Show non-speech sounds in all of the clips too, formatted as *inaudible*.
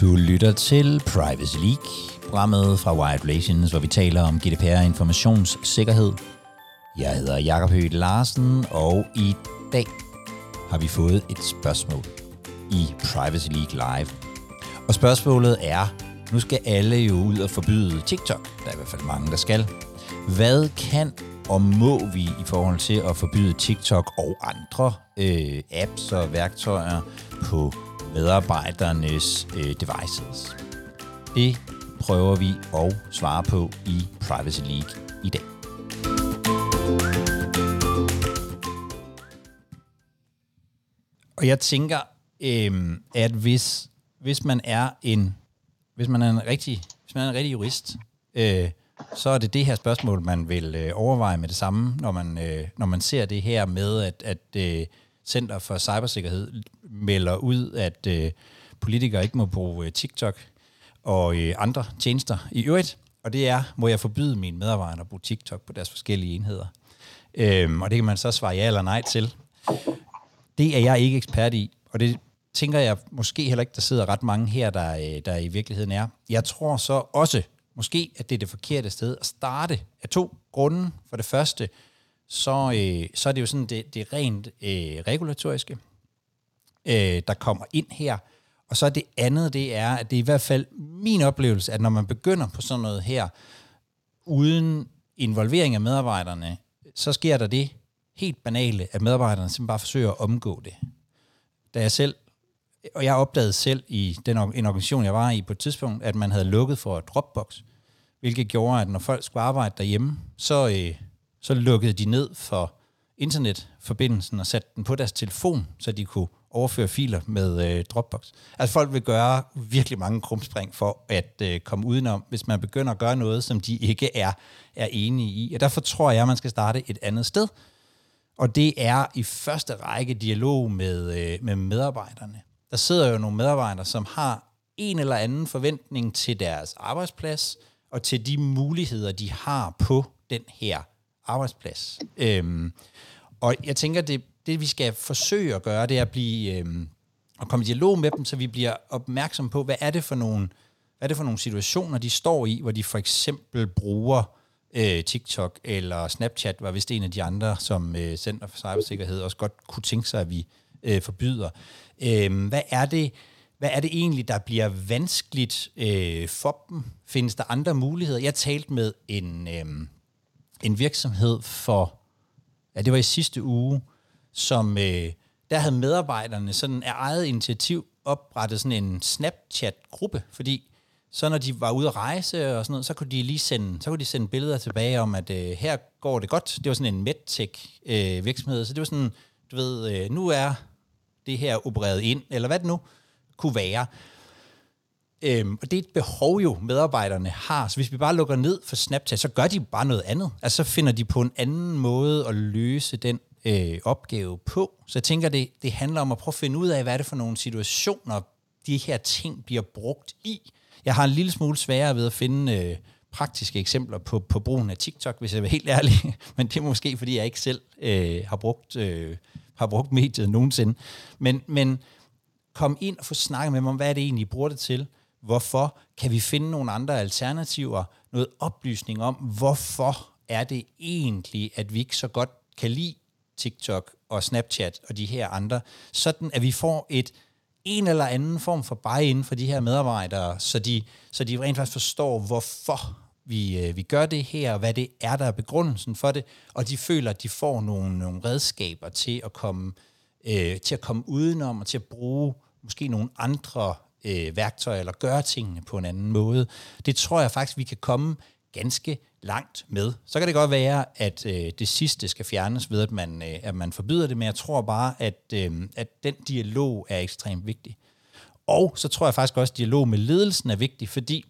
Du lytter til Privacy League, programmet fra Wired Relations, hvor vi taler om GDPR informationssikkerhed. Jeg hedder Jakob Høgh Larsen, og i dag har vi fået et spørgsmål i Privacy League Live. Og spørgsmålet er, nu skal alle jo ud og forbyde TikTok. Der er i hvert fald mange, der skal. Hvad kan og må vi i forhold til at forbyde TikTok og andre øh, apps og værktøjer på medarbejdernes øh, devices? Det prøver vi at svare på i Privacy League i dag. Og jeg tænker, øh, at hvis, hvis man er en hvis man er en rigtig, hvis man er en rigtig jurist, øh, så er det det her spørgsmål, man vil øh, overveje med det samme, når man, øh, når man ser det her med, at, at øh, Center for Cybersikkerhed melder ud, at øh, politikere ikke må bruge øh, TikTok og øh, andre tjenester i øvrigt. Og det er, må jeg forbyde mine medarbejdere at bruge TikTok på deres forskellige enheder. Øhm, og det kan man så svare ja eller nej til. Det er jeg ikke ekspert i, og det tænker jeg måske heller ikke, der sidder ret mange her, der, øh, der i virkeligheden er. Jeg tror så også, måske, at det er det forkerte sted at starte af to grunde. For det første, så, øh, så er det jo sådan det, det rent øh, regulatoriske, øh, der kommer ind her. Og så det andet, det er, at det er i hvert fald min oplevelse, at når man begynder på sådan noget her, uden involvering af medarbejderne, så sker der det helt banale, at medarbejderne simpelthen bare forsøger at omgå det. Da jeg selv og jeg opdagede selv i den en organisation, jeg var i på et tidspunkt, at man havde lukket for Dropbox, hvilket gjorde, at når folk skulle arbejde derhjemme, så, øh, så lukkede de ned for internetforbindelsen og satte den på deres telefon, så de kunne overføre filer med øh, Dropbox. Altså folk vil gøre virkelig mange krumspring for at øh, komme udenom, hvis man begynder at gøre noget, som de ikke er, er enige i. Og derfor tror jeg, at man skal starte et andet sted. Og det er i første række dialog med, øh, med medarbejderne der sidder jo nogle medarbejdere, som har en eller anden forventning til deres arbejdsplads, og til de muligheder, de har på den her arbejdsplads. Øhm, og jeg tænker, det, det vi skal forsøge at gøre, det er at blive øhm, at komme i dialog med dem, så vi bliver opmærksom på, hvad er det for nogle, hvad er det for nogle situationer, de står i, hvor de for eksempel bruger øh, TikTok eller Snapchat, var vist en af de andre, som øh, Center for Cybersikkerhed også godt kunne tænke sig, at vi øh, forbyder. Øh, hvad er det, hvad er det egentlig, der bliver vanskeligt øh, for dem? Findes der andre muligheder? Jeg talte med en, øh, en virksomhed for, ja, det var i sidste uge, som øh, der havde medarbejderne sådan af eget initiativ oprettet sådan en Snapchat-gruppe, fordi så når de var ude at rejse og sådan noget, så kunne de lige sende, så kunne de sende billeder tilbage om, at øh, her går det godt. Det var sådan en medtech øh, virksomhed, så det var sådan, du ved, øh, nu er det her opereret ind, eller hvad det nu kunne være. Øhm, og det er et behov jo, medarbejderne har. Så hvis vi bare lukker ned for Snapchat, så gør de bare noget andet. Altså så finder de på en anden måde at løse den øh, opgave på. Så jeg tænker, det, det handler om at prøve at finde ud af, hvad er det for nogle situationer, de her ting bliver brugt i. Jeg har en lille smule sværere ved at finde øh, praktiske eksempler på, på brugen af TikTok, hvis jeg er helt ærlig. *laughs* Men det er måske, fordi jeg ikke selv øh, har brugt øh, har brugt mediet nogensinde. Men, men kom ind og få snakket med mig om, hvad er det egentlig, I bruger det til? Hvorfor? Kan vi finde nogle andre alternativer? Noget oplysning om, hvorfor er det egentlig, at vi ikke så godt kan lide TikTok og Snapchat og de her andre, sådan at vi får et en eller anden form for buy ind for de her medarbejdere, så de, så de rent faktisk forstår, hvorfor vi, øh, vi gør det her, og hvad det er, der er begrundelsen for det, og de føler, at de får nogle, nogle redskaber til at komme øh, til at komme udenom og til at bruge måske nogle andre øh, værktøjer eller gøre tingene på en anden måde. Det tror jeg faktisk, vi kan komme ganske langt med. Så kan det godt være, at øh, det sidste skal fjernes ved, at man, øh, at man forbyder det, men jeg tror bare, at, øh, at den dialog er ekstremt vigtig. Og så tror jeg faktisk også, at dialog med ledelsen er vigtig, fordi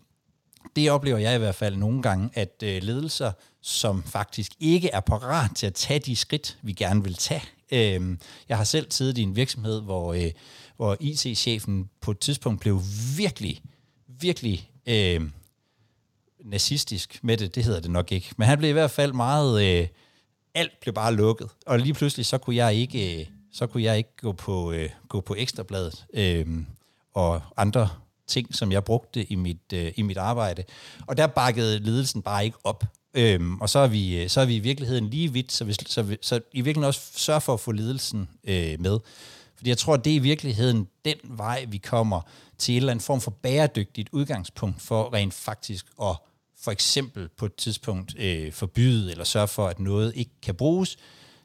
det oplever jeg i hvert fald nogle gange, at øh, ledelser, som faktisk ikke er parat til at tage de skridt, vi gerne vil tage. Øh, jeg har selv siddet i en virksomhed, hvor, øh, hvor IT-chefen på et tidspunkt blev virkelig, virkelig øh, nazistisk med det. Det hedder det nok ikke. Men han blev i hvert fald meget... Øh, alt blev bare lukket. Og lige pludselig, så kunne jeg ikke, øh, så kunne jeg ikke gå på, øh, gå på ekstrabladet øh, og andre ting, som jeg brugte i mit, øh, i mit arbejde. Og der bakkede ledelsen bare ikke op. Øhm, og så er, vi, øh, så er vi i virkeligheden lige vidt, så, vi, så, vi, så i virkeligheden også sørge for at få ledelsen øh, med. Fordi jeg tror, at det er i virkeligheden den vej, vi kommer til en eller anden form for bæredygtigt udgangspunkt for rent faktisk at for eksempel på et tidspunkt øh, forbyde eller sørge for, at noget ikke kan bruges.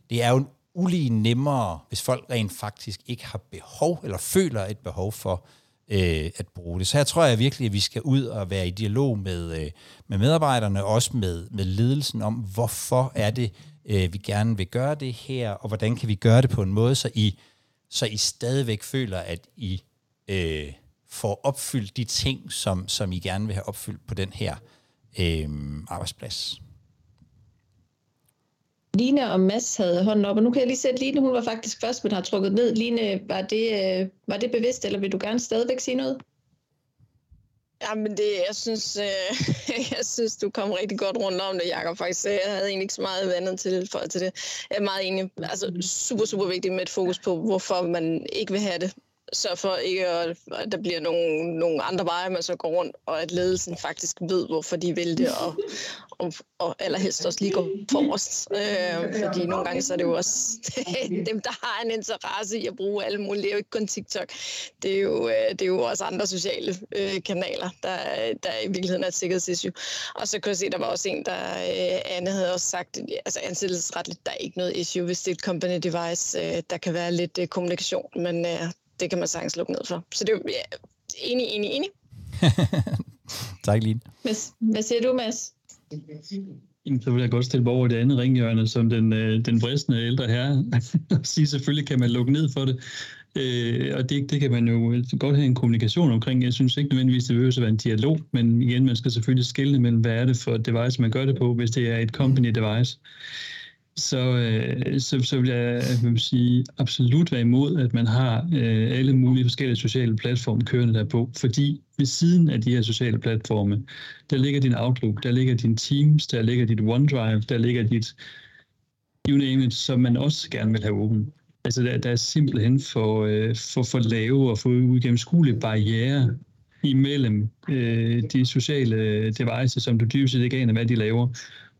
Det er jo ulige nemmere, hvis folk rent faktisk ikke har behov eller føler et behov for øh, at bruge det. Så her tror jeg virkelig, at vi skal ud og være i dialog med, øh, med medarbejderne, også med, med ledelsen om, hvorfor er det, øh, vi gerne vil gøre det her, og hvordan kan vi gøre det på en måde, så I, så I stadigvæk føler, at I øh, får opfyldt de ting, som, som I gerne vil have opfyldt på den her øh, arbejdsplads. Line og Mads havde hånden op, og nu kan jeg lige sætte Line, hun var faktisk først, men har trukket ned. Line, var det, øh, var det bevidst, eller vil du gerne stadigvæk sige noget? Jamen, det, jeg, synes, øh, *laughs* jeg synes, du kom rigtig godt rundt om det, Jacob. Faktisk, jeg havde egentlig ikke så meget vandet til, for, til det. Jeg er meget enig. Altså, super, super vigtigt med et fokus på, hvorfor man ikke vil have det sørge for ikke, at, at der bliver nogle, nogle andre veje, man så går rundt, og at ledelsen faktisk ved, hvorfor de vil det, og, og, og allerhelst også lige går forrest. Øh, fordi nogle gange så er det jo også *laughs* dem, der har en interesse i at bruge alle mulige, det er jo ikke kun TikTok, det er jo, øh, det er jo også andre sociale øh, kanaler, der, der i virkeligheden er et sikkerhedsissue. Og så kunne jeg se, der var også en, der øh, Anne havde også sagt, altså ansættelsesretligt, der er ikke noget issue, hvis det er et company device, øh, der kan være lidt øh, kommunikation, men øh, det kan man sagtens lukke ned for. Så det er ja, enig, enig, enig. *laughs* tak, Line. Hvad, hvad siger du, Mads? Jamen, så vil jeg godt stille mig over det andet ringhjørne, som den, øh, den bristende ældre herre, *laughs* og sige, selvfølgelig kan man lukke ned for det. Øh, og det, det kan man jo godt have en kommunikation omkring. Jeg synes ikke nødvendigvis, det behøver at være en dialog, men igen, man skal selvfølgelig skille mellem, hvad er det for et device, man gør det på, hvis det er et company device så, øh, så, så vil jeg, jeg vil sige, absolut være imod, at man har øh, alle mulige forskellige sociale platforme kørende derpå, fordi ved siden af de her sociale platforme, der ligger din Outlook, der ligger din Teams, der ligger dit OneDrive, der ligger dit you name it, som man også gerne vil have åben. Altså der, der er simpelthen for, øh, for, for lave og for uigennemskuelige barriere imellem øh, de sociale devices, som du dybest set ikke aner, hvad de laver,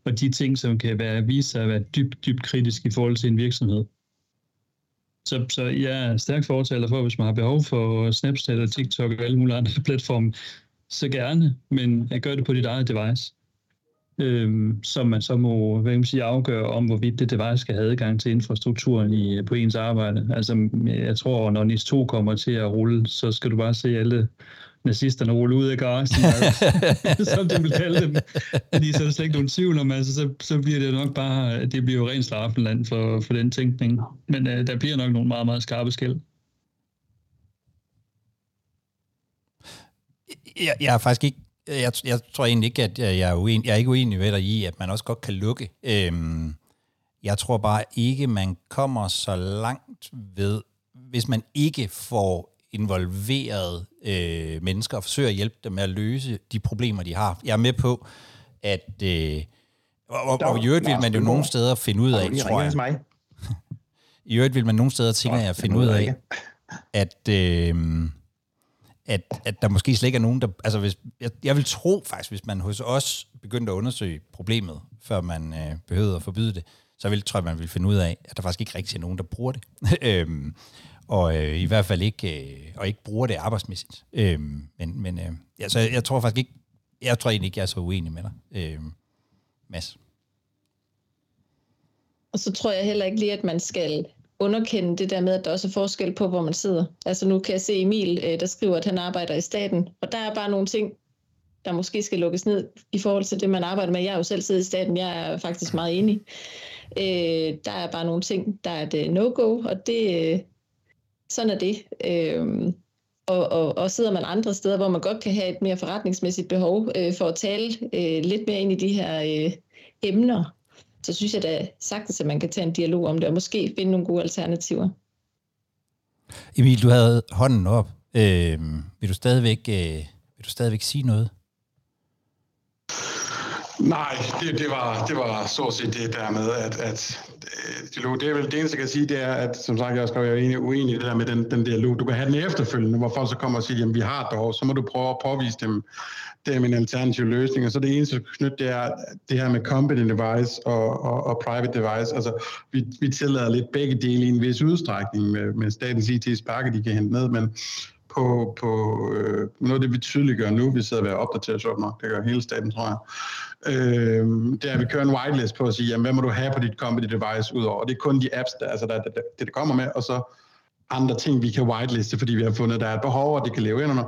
og de ting, som kan være, vise sig at være dybt, dybt kritisk i forhold til en virksomhed. Så, så jeg er stærkt fortaler for, hvis man har behov for Snapchat og TikTok og alle mulige andre *laughs* platforme, så gerne, men at gør det på dit eget device. Øhm, som man så må hvad kan man sige, afgøre om, hvorvidt det device skal have adgang til infrastrukturen i, på ens arbejde. Altså, jeg tror, når NIS 2 kommer til at rulle, så skal du bare se alle nazisterne rulle ud af garagen, *laughs* som de vil kalde dem. Fordi så er der slet ikke nogen tvivl om, altså, så, så bliver det nok bare, det bliver jo rent straffenland for, for den tænkning. Men uh, der bliver nok nogle meget, meget skarpe skæld. Jeg, jeg er faktisk ikke jeg, jeg tror egentlig ikke, at jeg er, uenig, jeg er ikke uenig med dig i, at man også godt kan lukke. Øhm, jeg tror bare ikke, man kommer så langt ved, hvis man ikke får involveret øh, mennesker og forsøger at hjælpe dem med at løse de problemer, de har. Jeg er med på, at... Øh, og, og, og i øvrigt vil man jo nogle steder finde ud af, tror jeg. Mig. *laughs* I øvrigt vil man nogle steder, tænker jeg, finde ud af, at, øh, at, at der måske slet ikke er nogen, der... Altså, hvis, jeg, jeg vil tro faktisk, hvis man hos os begyndte at undersøge problemet, før man øh, behøvede at forbyde det, så vil, tror jeg, man vil finde ud af, at der faktisk ikke rigtig er nogen, der bruger det. *laughs* øhm, og øh, i hvert fald ikke, øh, og ikke bruger det arbejdsmæssigt. Øh, men men øh, ja, så jeg, tror faktisk ikke, jeg tror egentlig ikke, jeg er så uenig med dig, øh, Mads. Og så tror jeg heller ikke lige, at man skal underkende det der med, at der også er forskel på, hvor man sidder. Altså nu kan jeg se Emil, øh, der skriver, at han arbejder i staten, og der er bare nogle ting, der måske skal lukkes ned i forhold til det, man arbejder med. Jeg er jo selv siddet i staten, jeg er faktisk meget enig. Øh, der er bare nogle ting, der er et øh, no-go, og det, øh, sådan er det. Øh, og, og, og sidder man andre steder, hvor man godt kan have et mere forretningsmæssigt behov øh, for at tale øh, lidt mere ind i de her øh, emner, så synes jeg da sagtens, at man kan tage en dialog om det, og måske finde nogle gode alternativer. Emil, du havde hånden op. Øh, vil, du stadigvæk, øh, vil du stadigvæk sige noget? Nej, det, det, var, det var så set det der med, at, at øh, det, det er vel det eneste, jeg kan sige, det er, at som sagt, jeg skal være enig, uenig i det der med den, den dialog. Du kan have den efterfølgende, hvor folk så kommer og siger, jamen vi har et behov, så må du prøve at påvise dem, det er en alternativ løsning. Og så det eneste knyt, det er det her med company device og, og, og private device. Altså, vi, vi tillader lidt begge dele i en vis udstrækning med, med statens IT's pakke, de kan hente ned, men på, på øh, noget af det, vi tydeligt gør nu, vi sidder ved at opdatere sjovt nok, det gør hele staten, tror jeg, øh, det er, at vi kører en whitelist på at sige, jamen, hvad må du have på dit company device udover? Og det er kun de apps, der, altså, der, det, det, det kommer med, og så andre ting, vi kan whiteliste, fordi vi har fundet, der er et behov, og det kan leve ind under.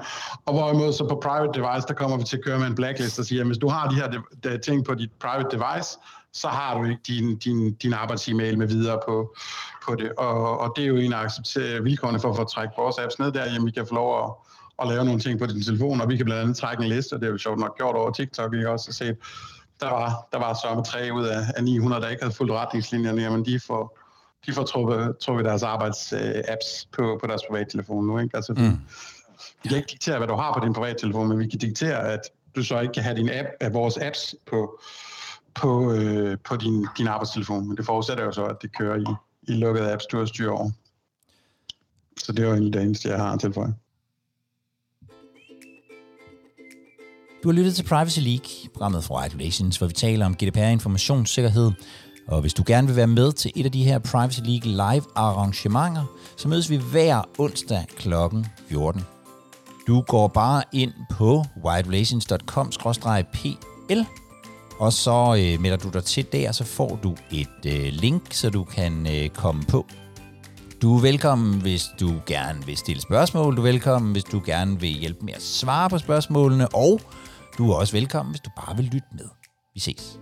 Og hvorimod så på private device, der kommer vi til at køre med en blacklist og siger, at hvis du har de her de, de ting på dit private device, så har du ikke din, din, din arbejds-e-mail med videre på, på det. Og, og det er jo en af vilkårene for at få trække vores apps ned der, jamen vi kan få lov at, at lave nogle ting på din telefon, og vi kan blandt andet trække en liste, og det har vi sjovt nok gjort over TikTok, vi har også set, der var, der var så med tre ud af, af 900, der ikke havde fulgt retningslinjerne, jamen de får, de får trukket, trukket deres arbejds-apps på, på deres privattelefon nu. Ikke? Altså, mm. Vi kan ikke diktere, hvad du har på din privattelefon, men vi kan diktere, at du så ikke kan have din app, af vores apps på, på, øh, på din, din arbejdstelefon. Men det forudsætter jo så, at det kører i, i lukkede apps, du har styr over. Så det er jo egentlig det eneste, jeg har at tilføje. Du har lyttet til Privacy League, programmet fra Regulations, hvor vi taler om GDPR-informationssikkerhed. Og hvis du gerne vil være med til et af de her Privacy League live arrangementer, så mødes vi hver onsdag kl. 14. Du går bare ind på whiterelations.com-pl og så øh, melder du dig til der, så får du et øh, link, så du kan øh, komme på. Du er velkommen, hvis du gerne vil stille spørgsmål. Du er velkommen, hvis du gerne vil hjælpe med at svare på spørgsmålene. Og du er også velkommen, hvis du bare vil lytte med. Vi ses.